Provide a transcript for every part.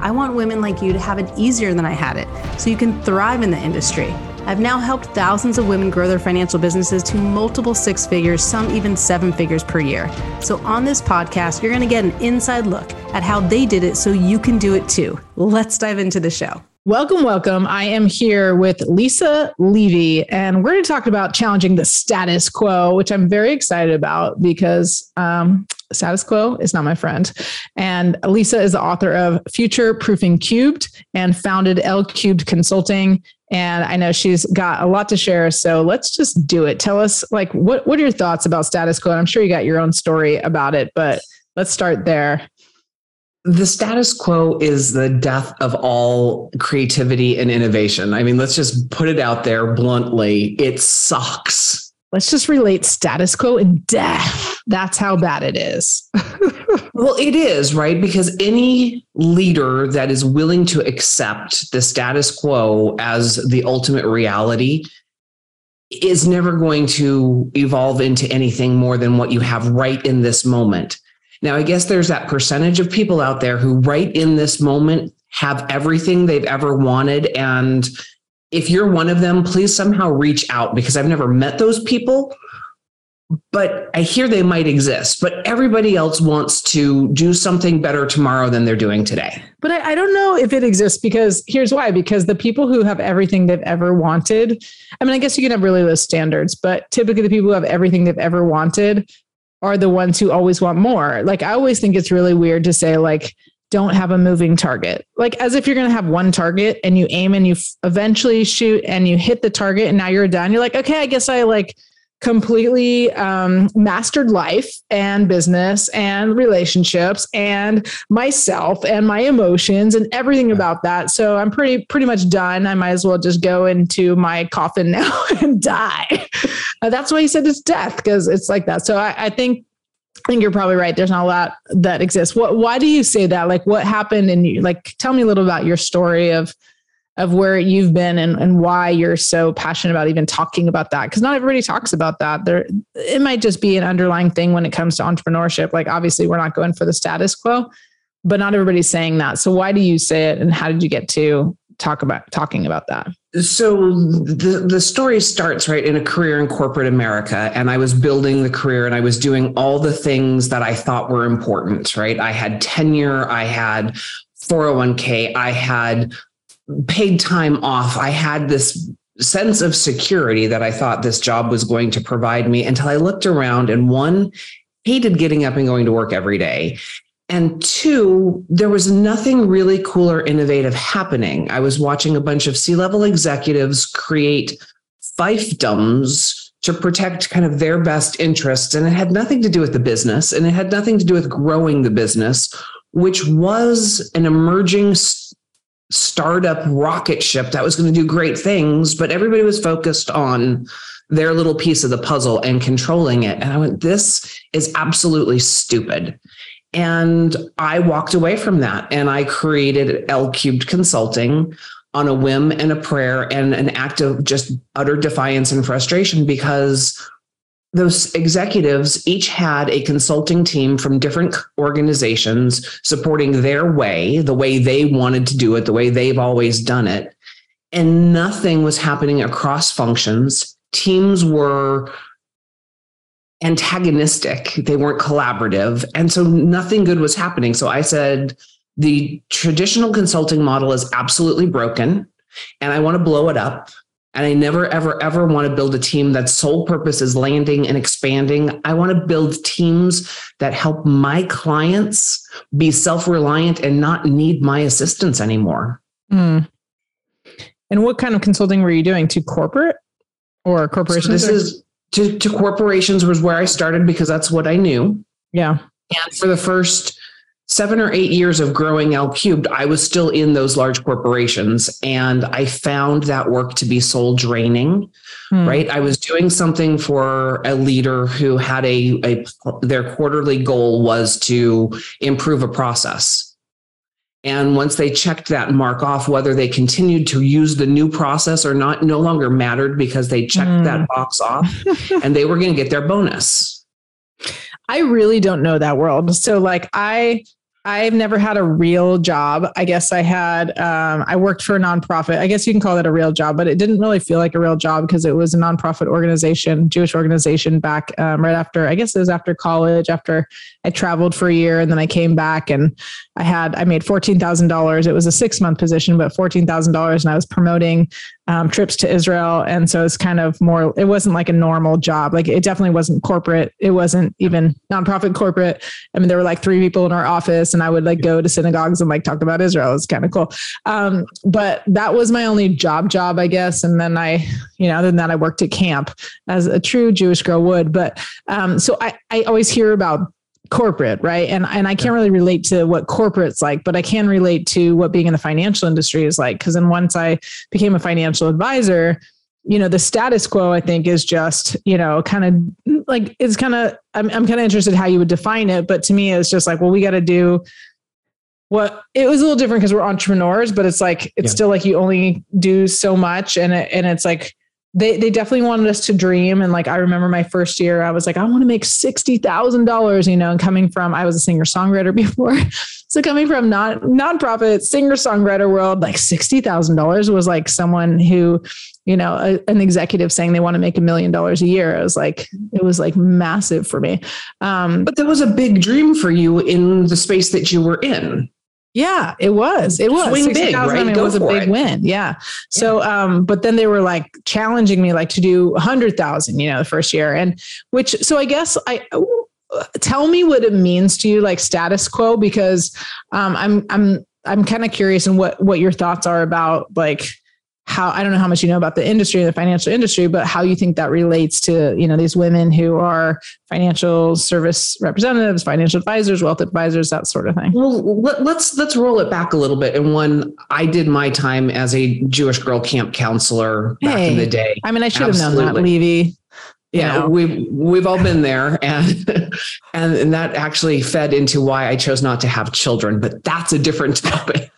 I want women like you to have it easier than I had it so you can thrive in the industry. I've now helped thousands of women grow their financial businesses to multiple six figures, some even seven figures per year. So, on this podcast, you're going to get an inside look at how they did it so you can do it too. Let's dive into the show. Welcome, welcome. I am here with Lisa Levy, and we're going to talk about challenging the status quo, which I'm very excited about because um, status quo is not my friend. And Lisa is the author of Future Proofing Cubed and founded L Cubed Consulting. And I know she's got a lot to share. So let's just do it. Tell us, like, what, what are your thoughts about status quo? I'm sure you got your own story about it, but let's start there the status quo is the death of all creativity and innovation. I mean, let's just put it out there bluntly. It sucks. Let's just relate status quo and death. That's how bad it is. well, it is, right? Because any leader that is willing to accept the status quo as the ultimate reality is never going to evolve into anything more than what you have right in this moment. Now, I guess there's that percentage of people out there who, right in this moment, have everything they've ever wanted. And if you're one of them, please somehow reach out because I've never met those people, but I hear they might exist. But everybody else wants to do something better tomorrow than they're doing today. But I, I don't know if it exists because here's why because the people who have everything they've ever wanted, I mean, I guess you can have really low standards, but typically the people who have everything they've ever wanted are the ones who always want more. Like I always think it's really weird to say like don't have a moving target. Like as if you're going to have one target and you aim and you f- eventually shoot and you hit the target and now you're done. You're like, okay, I guess I like completely um, mastered life and business and relationships and myself and my emotions and everything about that. So I'm pretty pretty much done. I might as well just go into my coffin now and die. Uh, that's why he said it's death because it's like that. So I, I think I think you're probably right. There's not a lot that exists. What? Why do you say that? Like, what happened? And you like, tell me a little about your story of of where you've been and, and why you're so passionate about even talking about that because not everybody talks about that there it might just be an underlying thing when it comes to entrepreneurship like obviously we're not going for the status quo but not everybody's saying that so why do you say it and how did you get to talk about talking about that so the the story starts right in a career in corporate America and I was building the career and I was doing all the things that I thought were important right I had tenure I had 401k I had paid time off. I had this sense of security that I thought this job was going to provide me until I looked around and one, hated getting up and going to work every day. And two, there was nothing really cool or innovative happening. I was watching a bunch of C level executives create fiefdoms to protect kind of their best interests. And it had nothing to do with the business and it had nothing to do with growing the business, which was an emerging startup rocket ship that was going to do great things, but everybody was focused on their little piece of the puzzle and controlling it. And I went, this is absolutely stupid. And I walked away from that and I created L Cubed Consulting on a whim and a prayer and an act of just utter defiance and frustration because those executives each had a consulting team from different organizations supporting their way, the way they wanted to do it, the way they've always done it. And nothing was happening across functions. Teams were antagonistic, they weren't collaborative. And so nothing good was happening. So I said, the traditional consulting model is absolutely broken and I want to blow it up. And I never, ever, ever want to build a team that's sole purpose is landing and expanding. I want to build teams that help my clients be self reliant and not need my assistance anymore. Mm. And what kind of consulting were you doing to corporate or corporations? So this or? is to, to corporations was where I started because that's what I knew. Yeah. And for the first seven or eight years of growing L cubed, I was still in those large corporations and I found that work to be soul draining, hmm. right? I was doing something for a leader who had a, a, their quarterly goal was to improve a process. And once they checked that mark off, whether they continued to use the new process or not, no longer mattered because they checked mm. that box off and they were going to get their bonus. I really don't know that world. So, like, I I've never had a real job. I guess I had, um, I worked for a nonprofit. I guess you can call that a real job, but it didn't really feel like a real job because it was a nonprofit organization, Jewish organization back um, right after, I guess it was after college, after I traveled for a year and then I came back and I had, I made $14,000. It was a six month position, but $14,000 and I was promoting um, trips to Israel. And so it's kind of more, it wasn't like a normal job. Like it definitely wasn't corporate. It wasn't even nonprofit corporate. I mean, there were like three people in our office and I would like go to synagogues and like talk about Israel. It's kind of cool. Um, but that was my only job job, I guess. And then I, you know, other than that, I worked at camp as a true Jewish girl would. But um, so I, I always hear about corporate, right? And and I can't really relate to what corporate's like, but I can relate to what being in the financial industry is like. Because then once I became a financial advisor, you know, the status quo I think is just you know kind of like it's kind of I'm I'm kind of interested how you would define it, but to me it's just like well we got to do what it was a little different because we're entrepreneurs, but it's like it's yeah. still like you only do so much, and it, and it's like they they definitely wanted us to dream. And like I remember my first year I was like I want to make $60,000 you know and coming from I was a singer songwriter before. So coming from non nonprofit singer songwriter world like $60,000 was like someone who you know a, an executive saying they want to make a million dollars a year. It was like it was like massive for me. Um, but there was a big dream for you in the space that you were in yeah, it was. It was. Swing big, right? I mean, it was a big it. win. Yeah. So, um, but then they were like challenging me, like to do a hundred thousand, you know, the first year, and which. So I guess I tell me what it means to you, like status quo, because um, I'm I'm I'm kind of curious and what what your thoughts are about like how I don't know how much you know about the industry, the financial industry, but how you think that relates to you know these women who are financial service representatives, financial advisors, wealth advisors, that sort of thing. Well, let, us let's, let's roll it back a little bit. And when I did my time as a Jewish girl camp counselor back hey, in the day, I mean, I should absolutely. have known that, Levy. Yeah, know. we've we've all been there, and, and and that actually fed into why I chose not to have children. But that's a different topic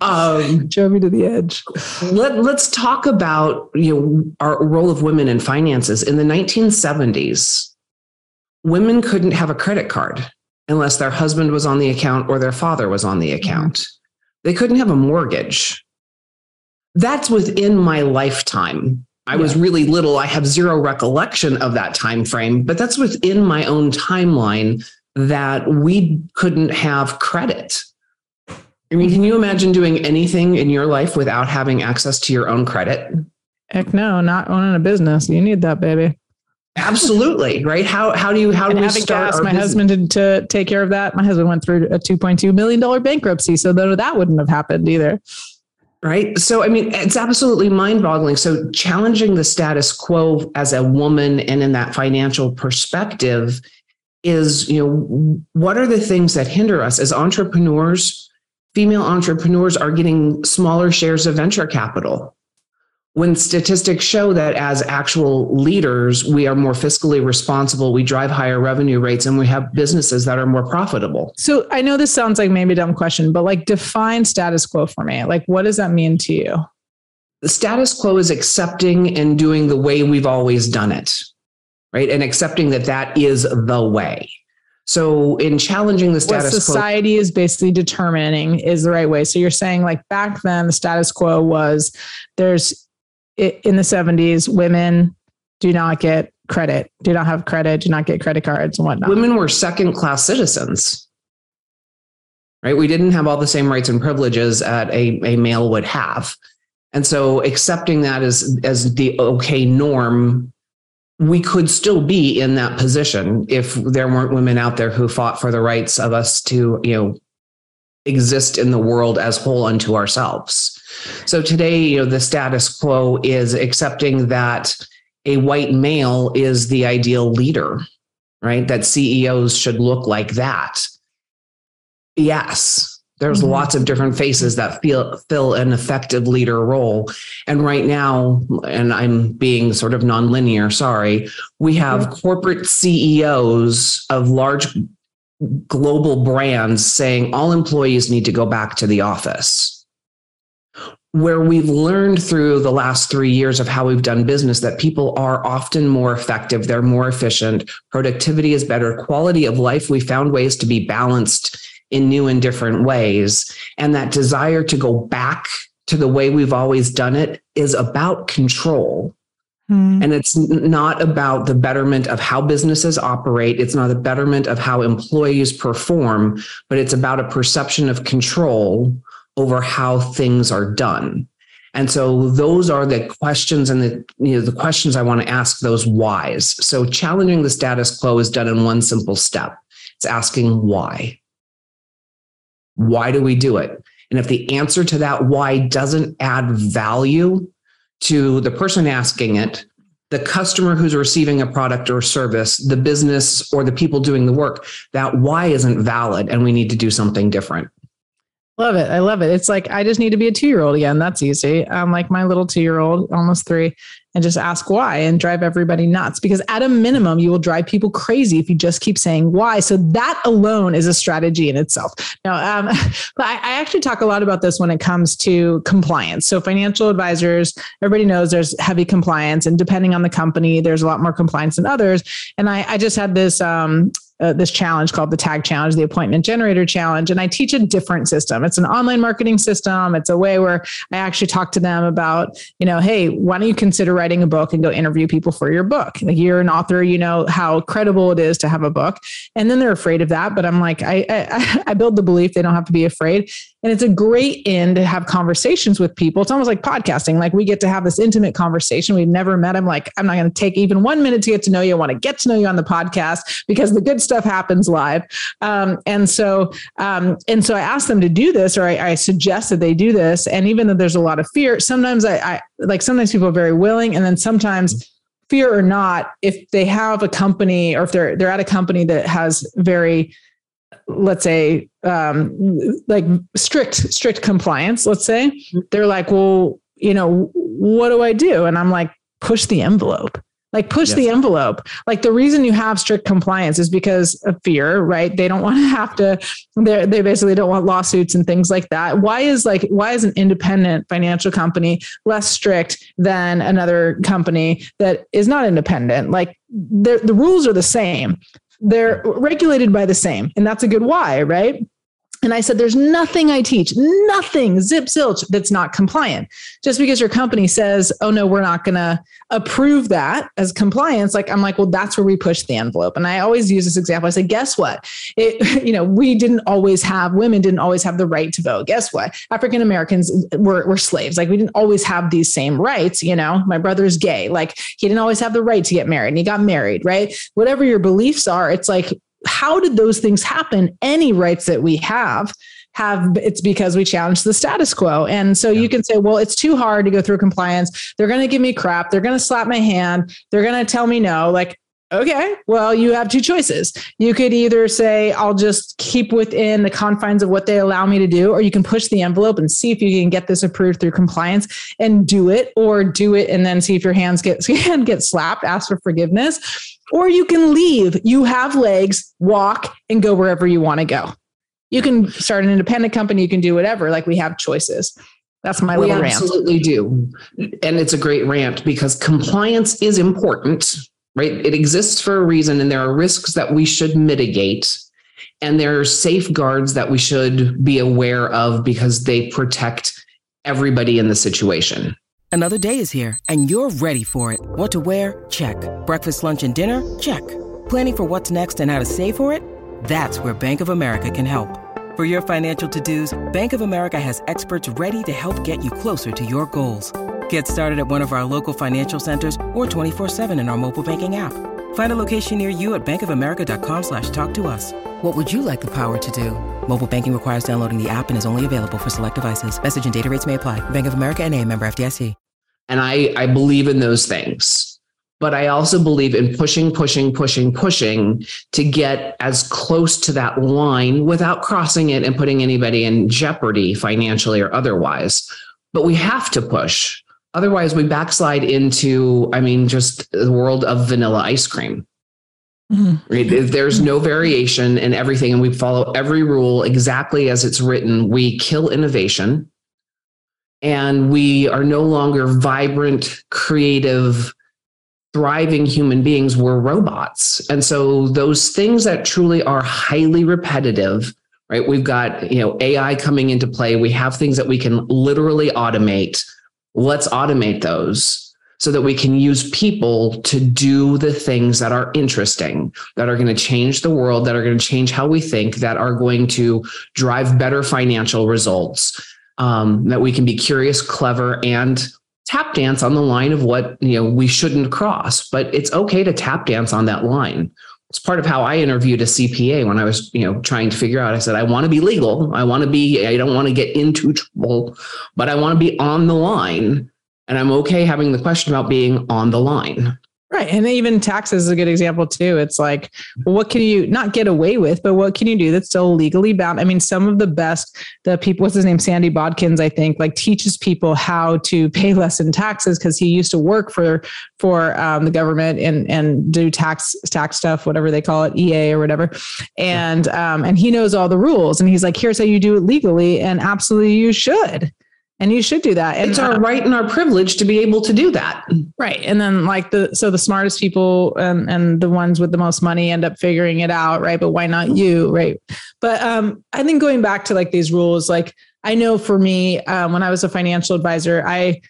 um, Drove me to the edge. Let, let's talk about you know our role of women in finances. In the 1970s, women couldn't have a credit card unless their husband was on the account or their father was on the account. Mm-hmm. They couldn't have a mortgage. That's within my lifetime. I yeah. was really little. I have zero recollection of that time frame, but that's within my own timeline that we couldn't have credit I mean, can you imagine doing anything in your life without having access to your own credit? Heck no, not owning a business. You need that, baby. Absolutely, right? How how do you how and do we start? my business? husband to, to take care of that. My husband went through a two point two million dollar bankruptcy, so that that wouldn't have happened either. Right. So I mean, it's absolutely mind boggling. So challenging the status quo as a woman and in that financial perspective is, you know, what are the things that hinder us as entrepreneurs? Female entrepreneurs are getting smaller shares of venture capital. When statistics show that as actual leaders, we are more fiscally responsible, we drive higher revenue rates, and we have businesses that are more profitable. So I know this sounds like maybe a dumb question, but like define status quo for me. Like, what does that mean to you? The status quo is accepting and doing the way we've always done it, right? And accepting that that is the way. So in challenging the status what society quo, is basically determining is the right way. So you're saying like back then the status quo was there's in the 70s women do not get credit, do not have credit, do not get credit cards and whatnot. Women were second class citizens. Right? We didn't have all the same rights and privileges that a, a male would have. And so accepting that as as the okay norm we could still be in that position if there weren't women out there who fought for the rights of us to, you know, exist in the world as whole unto ourselves. So today, you know, the status quo is accepting that a white male is the ideal leader, right? That CEOs should look like that. Yes. There's mm-hmm. lots of different faces that feel fill an effective leader role. And right now, and I'm being sort of nonlinear, sorry, we have corporate CEOs of large global brands saying all employees need to go back to the office. Where we've learned through the last three years of how we've done business that people are often more effective, they're more efficient, productivity is better, quality of life, we found ways to be balanced in new and different ways. And that desire to go back to the way we've always done it is about control. Hmm. And it's not about the betterment of how businesses operate. It's not the betterment of how employees perform, but it's about a perception of control over how things are done. And so those are the questions and the you know the questions I want to ask those whys. So challenging the status quo is done in one simple step. It's asking why. Why do we do it? And if the answer to that why doesn't add value to the person asking it, the customer who's receiving a product or service, the business or the people doing the work, that why isn't valid and we need to do something different. Love it. I love it. It's like I just need to be a two year old again. That's easy. I'm like my little two year old, almost three, and just ask why and drive everybody nuts. Because at a minimum, you will drive people crazy if you just keep saying why. So that alone is a strategy in itself. Now, um, I, I actually talk a lot about this when it comes to compliance. So financial advisors, everybody knows there's heavy compliance, and depending on the company, there's a lot more compliance than others. And I, I just had this um, uh, this challenge called the tag challenge the appointment generator challenge and i teach a different system. It's an online marketing system. It's a way where i actually talk to them about you know hey why don't you consider writing a book and go interview people for your book? Like you're an author you know how credible it is to have a book. And then they're afraid of that but i'm like i i, I build the belief they don't have to be afraid and it's a great end to have conversations with people. It's almost like podcasting. Like we get to have this intimate conversation. We've never met i'm like i'm not going to take even one minute to get to know you. I want to get to know you on the podcast because the good stuff happens live. Um, and so, um, and so I asked them to do this, or I, I suggested they do this. And even though there's a lot of fear, sometimes I, I like sometimes people are very willing, and then sometimes fear or not, if they have a company or if they're they're at a company that has very let's say um, like strict strict compliance let's say they're like well you know what do i do and i'm like push the envelope like push yes. the envelope. Like the reason you have strict compliance is because of fear, right? They don't want to have to, they they basically don't want lawsuits and things like that. Why is like, why is an independent financial company less strict than another company that is not independent? Like the rules are the same. They're regulated by the same. And that's a good why, right? And I said, there's nothing I teach, nothing zip zilch that's not compliant. Just because your company says, oh no, we're not going to approve that as compliance. Like, I'm like, well, that's where we push the envelope. And I always use this example. I say, guess what? It, you know, we didn't always have, women didn't always have the right to vote. Guess what? African Americans uh, were, were slaves. Like, we didn't always have these same rights. You know, my brother's gay. Like, he didn't always have the right to get married and he got married, right? Whatever your beliefs are, it's like, how did those things happen? Any rights that we have have it's because we challenged the status quo. And so yeah. you can say, well, it's too hard to go through compliance. They're going to give me crap. They're going to slap my hand. They're going to tell me no. Like, okay, well, you have two choices. You could either say, I'll just keep within the confines of what they allow me to do, or you can push the envelope and see if you can get this approved through compliance and do it, or do it and then see if your hands get, hand get slapped, ask for forgiveness or you can leave. You have legs, walk and go wherever you want to go. You can start an independent company, you can do whatever. Like we have choices. That's my little we absolutely rant. do. And it's a great rant because compliance is important, right? It exists for a reason and there are risks that we should mitigate. And there are safeguards that we should be aware of because they protect everybody in the situation. Another day is here, and you're ready for it. What to wear? Check. Breakfast, lunch, and dinner? Check. Planning for what's next and how to save for it? That's where Bank of America can help. For your financial to dos, Bank of America has experts ready to help get you closer to your goals. Get started at one of our local financial centers or 24-7 in our mobile banking app. Find a location near you at bankofamerica.com slash talk to us. What would you like the power to do? Mobile banking requires downloading the app and is only available for select devices. Message and data rates may apply. Bank of America and a member FDIC. And I, I believe in those things. but I also believe in pushing, pushing, pushing, pushing to get as close to that line without crossing it and putting anybody in jeopardy financially or otherwise. But we have to push. Otherwise, we backslide into, I mean, just the world of vanilla ice cream. Mm-hmm. Right? There's no variation in everything and we follow every rule exactly as it's written, we kill innovation and we are no longer vibrant, creative, thriving human beings We're robots. And so those things that truly are highly repetitive, right? We've got, you know, AI coming into play. We have things that we can literally automate. Let's automate those so that we can use people to do the things that are interesting, that are going to change the world, that are going to change how we think, that are going to drive better financial results. Um, that we can be curious, clever, and tap dance on the line of what you know we shouldn't cross but it's okay to tap dance on that line it's part of how i interviewed a cpa when i was you know trying to figure out. I said i want to be legal. I want to be i don't want to get into trouble but i want to be on the line and i'm okay having the question about being on the line Right. And even taxes is a good example too. It's like, well, what can you not get away with, but what can you do that's still legally bound? I mean, some of the best, the people, what's his name? Sandy Botkins, I think, like teaches people how to pay less in taxes because he used to work for, for um, the government and, and do tax, tax stuff, whatever they call it, EA or whatever. And, um, and he knows all the rules and he's like, here's how you do it legally. And absolutely you should and you should do that. And it's our right and our privilege to be able to do that. Right. And then like the so the smartest people and and the ones with the most money end up figuring it out right? But why not you right? But um i think going back to like these rules like i know for me um, when i was a financial advisor i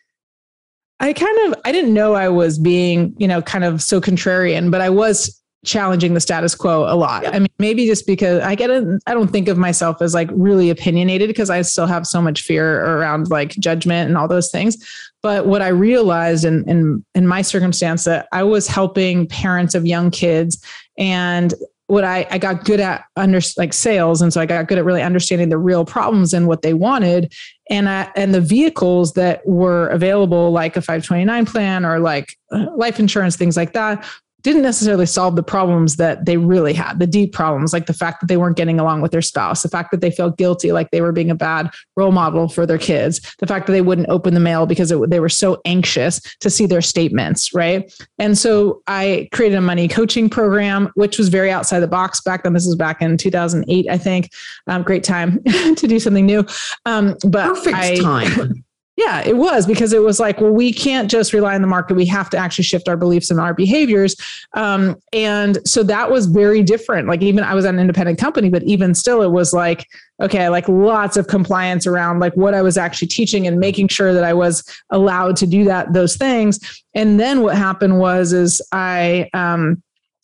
I kind of I didn't know I was being, you know, kind of so contrarian, but I was challenging the status quo a lot. Yeah. I mean, maybe just because I get it, I don't think of myself as like really opinionated because I still have so much fear around like judgment and all those things. But what I realized in in in my circumstance that I was helping parents of young kids and what I, I got good at under like sales and so i got good at really understanding the real problems and what they wanted and I, and the vehicles that were available like a 529 plan or like uh, life insurance things like that didn't necessarily solve the problems that they really had, the deep problems, like the fact that they weren't getting along with their spouse, the fact that they felt guilty, like they were being a bad role model for their kids, the fact that they wouldn't open the mail because it, they were so anxious to see their statements, right? And so I created a money coaching program, which was very outside the box back then. This was back in 2008, I think. Um, great time to do something new. Um, but perfect I, time. Yeah, it was because it was like, well, we can't just rely on the market. We have to actually shift our beliefs and our behaviors. Um, and so that was very different. Like, even I was an independent company, but even still, it was like, okay, like lots of compliance around like what I was actually teaching and making sure that I was allowed to do that, those things. And then what happened was, is I, um,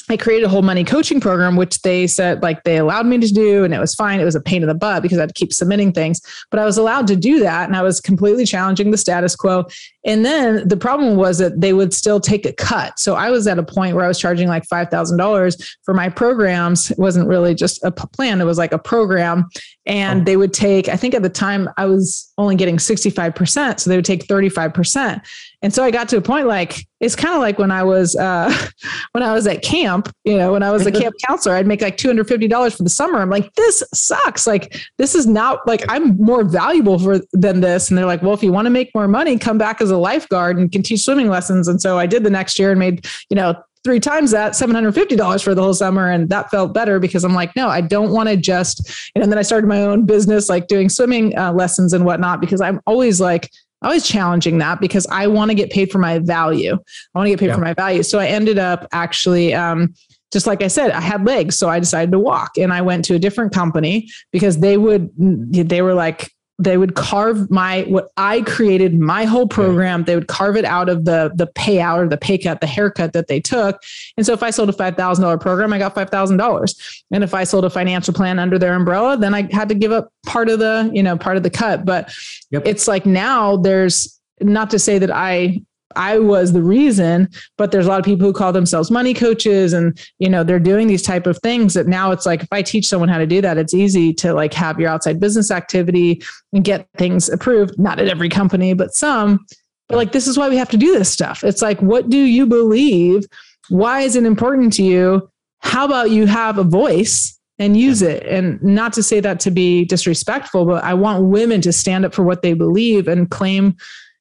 I created a whole money coaching program, which they said like they allowed me to do, and it was fine. It was a pain in the butt because I had to keep submitting things, but I was allowed to do that, and I was completely challenging the status quo. And then the problem was that they would still take a cut. So I was at a point where I was charging like five thousand dollars for my programs. It wasn't really just a plan; it was like a program, and oh. they would take. I think at the time I was only getting sixty five percent, so they would take thirty five percent. And so I got to a point like it's kind of like when I was uh, when I was at camp, you know, when I was a camp counselor, I'd make like two hundred fifty dollars for the summer. I'm like, this sucks. Like this is not like I'm more valuable for than this. And they're like, well, if you want to make more money, come back as a lifeguard and can teach swimming lessons. And so I did the next year and made you know three times that $750 for the whole summer and that felt better because i'm like no i don't want to just and then i started my own business like doing swimming uh, lessons and whatnot because i'm always like always challenging that because I want to get paid for my value. I want to get paid yeah. for my value. So I ended up actually, um, just like I said, I had legs, so I decided to walk, and I went to a different company because they would, they were like, they would carve my what I created my whole program. They would carve it out of the the payout or the pay cut, the haircut that they took. And so if I sold a five thousand dollar program, I got five thousand dollars. And if I sold a financial plan under their umbrella, then I had to give up part of the you know part of the cut. But yep. it's like now there's not to say that I I was the reason, but there's a lot of people who call themselves money coaches and you know they're doing these type of things that now it's like if I teach someone how to do that, it's easy to like have your outside business activity and get things approved, not at every company, but some. But like, this is why we have to do this stuff. It's like, what do you believe? Why is it important to you? How about you have a voice and use it? And not to say that to be disrespectful, but I want women to stand up for what they believe and claim,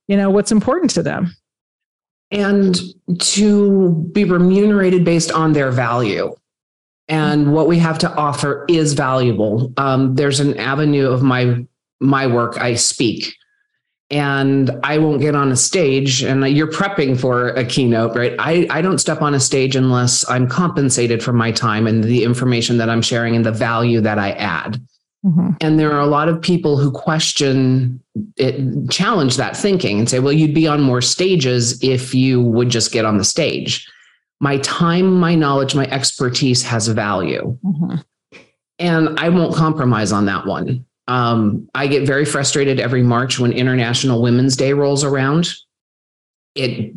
you know, what's important to them. And to be remunerated based on their value. And what we have to offer is valuable. Um, there's an avenue of my my work. I speak and I won't get on a stage and you're prepping for a keynote, right? I, I don't step on a stage unless I'm compensated for my time and the information that I'm sharing and the value that I add. Mm-hmm. And there are a lot of people who question it, challenge that thinking and say, well, you'd be on more stages if you would just get on the stage. My time, my knowledge, my expertise has value. Mm-hmm. And I won't compromise on that one. Um, I get very frustrated every March when International Women's Day rolls around. It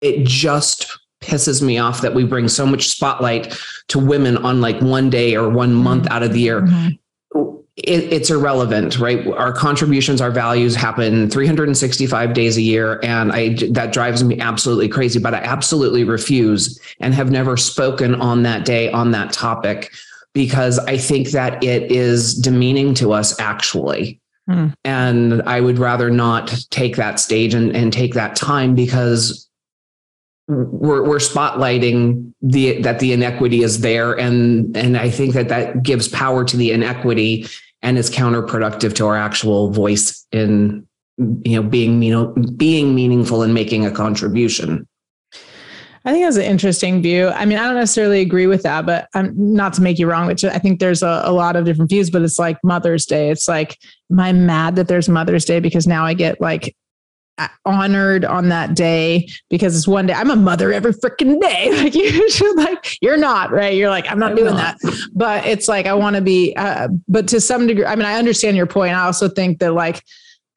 it just pisses me off that we bring so much spotlight to women on like one day or one month out of the year. Mm-hmm. It, it's irrelevant, right? Our contributions, our values happen 365 days a year, and I that drives me absolutely crazy. But I absolutely refuse and have never spoken on that day on that topic because I think that it is demeaning to us actually. Mm. And I would rather not take that stage and, and take that time because we're, we're spotlighting the that the inequity is there and and I think that that gives power to the inequity and is counterproductive to our actual voice in you know being you know being meaningful and making a contribution. I think that's an interesting view. I mean, I don't necessarily agree with that, but I'm not to make you wrong, which I think there's a, a, lot of different views, but it's like Mother's Day. It's like, am I mad that there's Mother's Day because now I get like honored on that day because it's one day I'm a mother every freaking day. Like you should like, you're not right. You're like, I'm not I'm doing not. that, but it's like, I want to be, uh, but to some degree, I mean, I understand your point. I also think that like,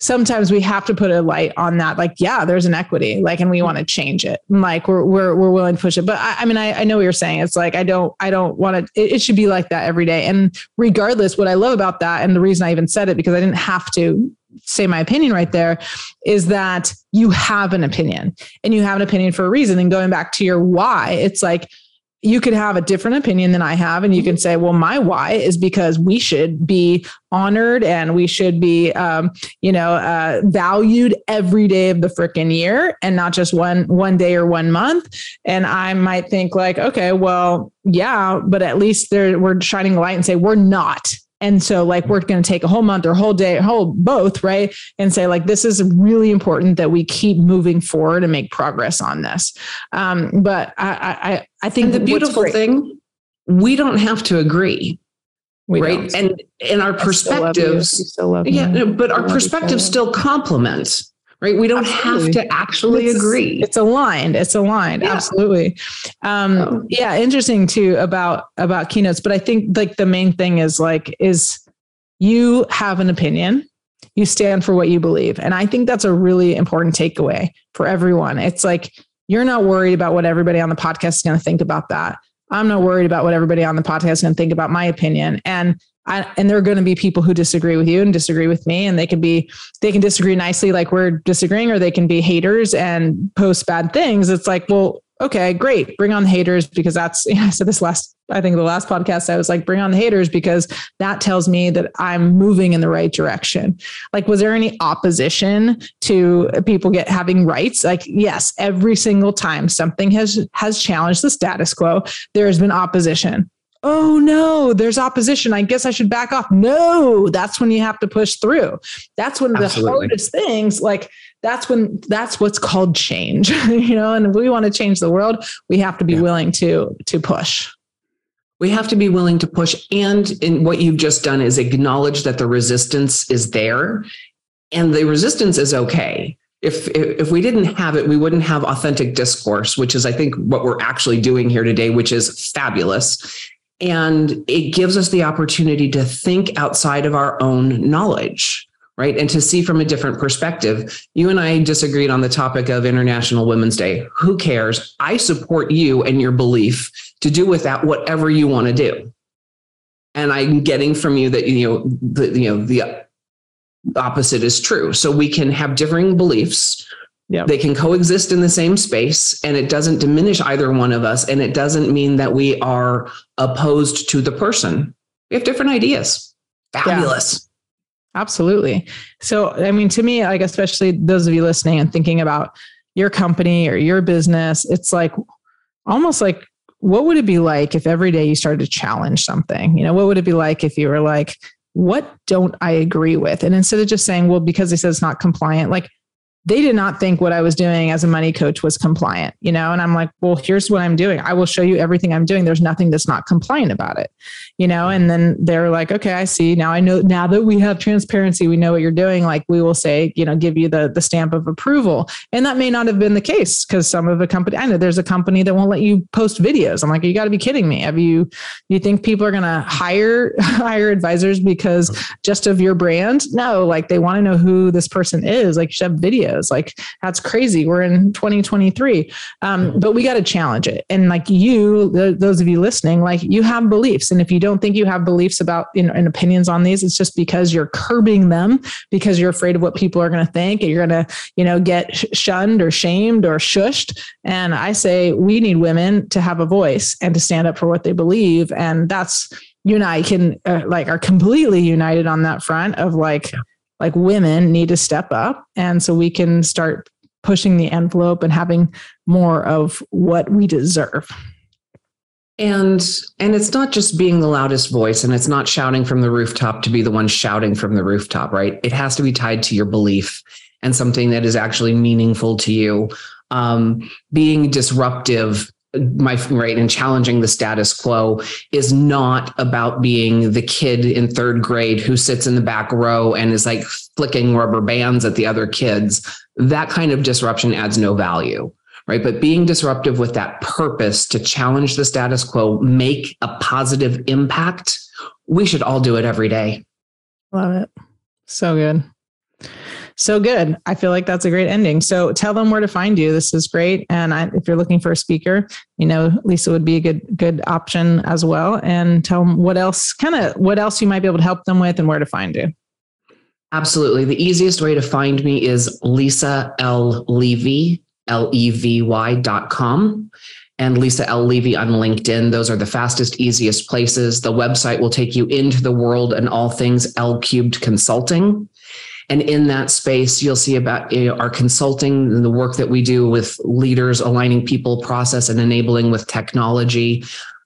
sometimes we have to put a light on that like yeah there's an equity like and we want to change it and like we're we're, we're willing to push it but i, I mean I, I know what you're saying it's like i don't i don't want to it, it should be like that every day and regardless what i love about that and the reason i even said it because i didn't have to say my opinion right there is that you have an opinion and you have an opinion for a reason and going back to your why it's like you could have a different opinion than I have, and you can say, "Well, my why is because we should be honored and we should be, um, you know, uh, valued every day of the freaking year, and not just one one day or one month." And I might think like, "Okay, well, yeah, but at least there we're shining light and say we're not." And so, like, we're going to take a whole month or whole day, whole both, right? And say, like, this is really important that we keep moving forward and make progress on this. Um, but I, I, I think and the beautiful thing, we don't have to agree. We right. Don't. And and our perspectives, yeah, but our perspectives still complement right? We don't absolutely. have to actually it's, agree. It's aligned. It's aligned. Yeah. Absolutely. Um, oh. Yeah. Interesting too about about keynotes, but I think like the main thing is like is you have an opinion. You stand for what you believe, and I think that's a really important takeaway for everyone. It's like you're not worried about what everybody on the podcast is going to think about that. I'm not worried about what everybody on the podcast is going to think about my opinion. And I, and there are going to be people who disagree with you and disagree with me and they can be they can disagree nicely like we're disagreeing or they can be haters and post bad things. It's like well okay great bring on the haters because that's you know, i said this last i think the last podcast i was like bring on the haters because that tells me that i'm moving in the right direction. Like was there any opposition to people get having rights? Like yes every single time something has has challenged the status quo there has been opposition oh no, there's opposition. I guess I should back off. No, that's when you have to push through. That's when Absolutely. the hardest things, like that's when that's what's called change, you know, and if we want to change the world, we have to be yeah. willing to to push. We have to be willing to push. And in what you've just done is acknowledge that the resistance is there and the resistance is okay if, if we didn't have it, we wouldn't have authentic discourse, which is, I think, what we're actually doing here today, which is fabulous. And it gives us the opportunity to think outside of our own knowledge, right? And to see from a different perspective. You and I disagreed on the topic of International Women's Day. Who cares? I support you and your belief to do with that whatever you want to do. And I'm getting from you that you know the you know the opposite is true. So we can have differing beliefs, Yep. They can coexist in the same space and it doesn't diminish either one of us. And it doesn't mean that we are opposed to the person. We have different ideas. Fabulous. Yeah. Absolutely. So, I mean, to me, like, especially those of you listening and thinking about your company or your business, it's like almost like, what would it be like if every day you started to challenge something? You know, what would it be like if you were like, what don't I agree with? And instead of just saying, well, because they said it's not compliant, like, they did not think what I was doing as a money coach was compliant, you know? And I'm like, well, here's what I'm doing. I will show you everything I'm doing. There's nothing that's not compliant about it, you know? And then they're like, okay, I see. Now I know, now that we have transparency, we know what you're doing. Like we will say, you know, give you the, the stamp of approval. And that may not have been the case because some of the company, I know there's a company that won't let you post videos. I'm like, you got to be kidding me. Have you, you think people are going to hire, hire advisors because just of your brand? No, like they want to know who this person is. Like you should have videos videos. Like that's crazy. We're in 2023. Um, but we got to challenge it. And like you, those of you listening, like you have beliefs. And if you don't think you have beliefs about you know, and opinions on these, it's just because you're curbing them because you're afraid of what people are going to think and you're going to, you know, get shunned or shamed or shushed. And I say we need women to have a voice and to stand up for what they believe. And that's, you and I can uh, like are completely united on that front of like, like women need to step up. And so we can start pushing the envelope and having more of what we deserve. And and it's not just being the loudest voice and it's not shouting from the rooftop to be the one shouting from the rooftop, right? It has to be tied to your belief and something that is actually meaningful to you. Um, being disruptive my right and challenging the status quo is not about being the kid in third grade who sits in the back row and is like flicking rubber bands at the other kids. That kind of disruption adds no value right? But being disruptive with that purpose to challenge the status quo make a positive impact we should all do it every day. Love it. So good so good. I feel like that's a great ending. So tell them where to find you. This is great. And I, if you're looking for a speaker, you know, Lisa would be a good, good option as well. And tell them what else, kind of what else you might be able to help them with and where to find you. Absolutely. The easiest way to find me is Lisa L. Levy, L E V Y dot com and Lisa L. Levy on LinkedIn. Those are the fastest, easiest places. The website will take you into the world and all things L cubed consulting. And in that space, you'll see about you know, our consulting and the work that we do with leaders, aligning people, process, and enabling with technology.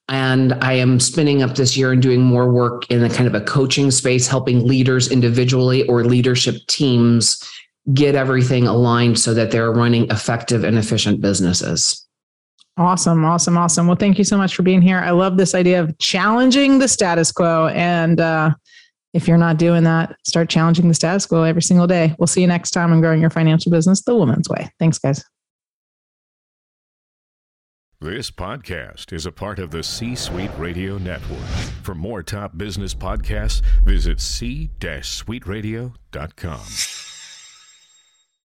And I am spinning up this year and doing more work in a kind of a coaching space, helping leaders individually or leadership teams get everything aligned so that they're running effective and efficient businesses. Awesome, awesome, awesome. Well, thank you so much for being here. I love this idea of challenging the status quo and uh, if you're not doing that, start challenging the status quo every single day. We'll see you next time on Growing Your Financial Business the Woman's Way. Thanks, guys. This podcast is a part of the C Suite Radio Network. For more top business podcasts, visit c-suiteradio.com.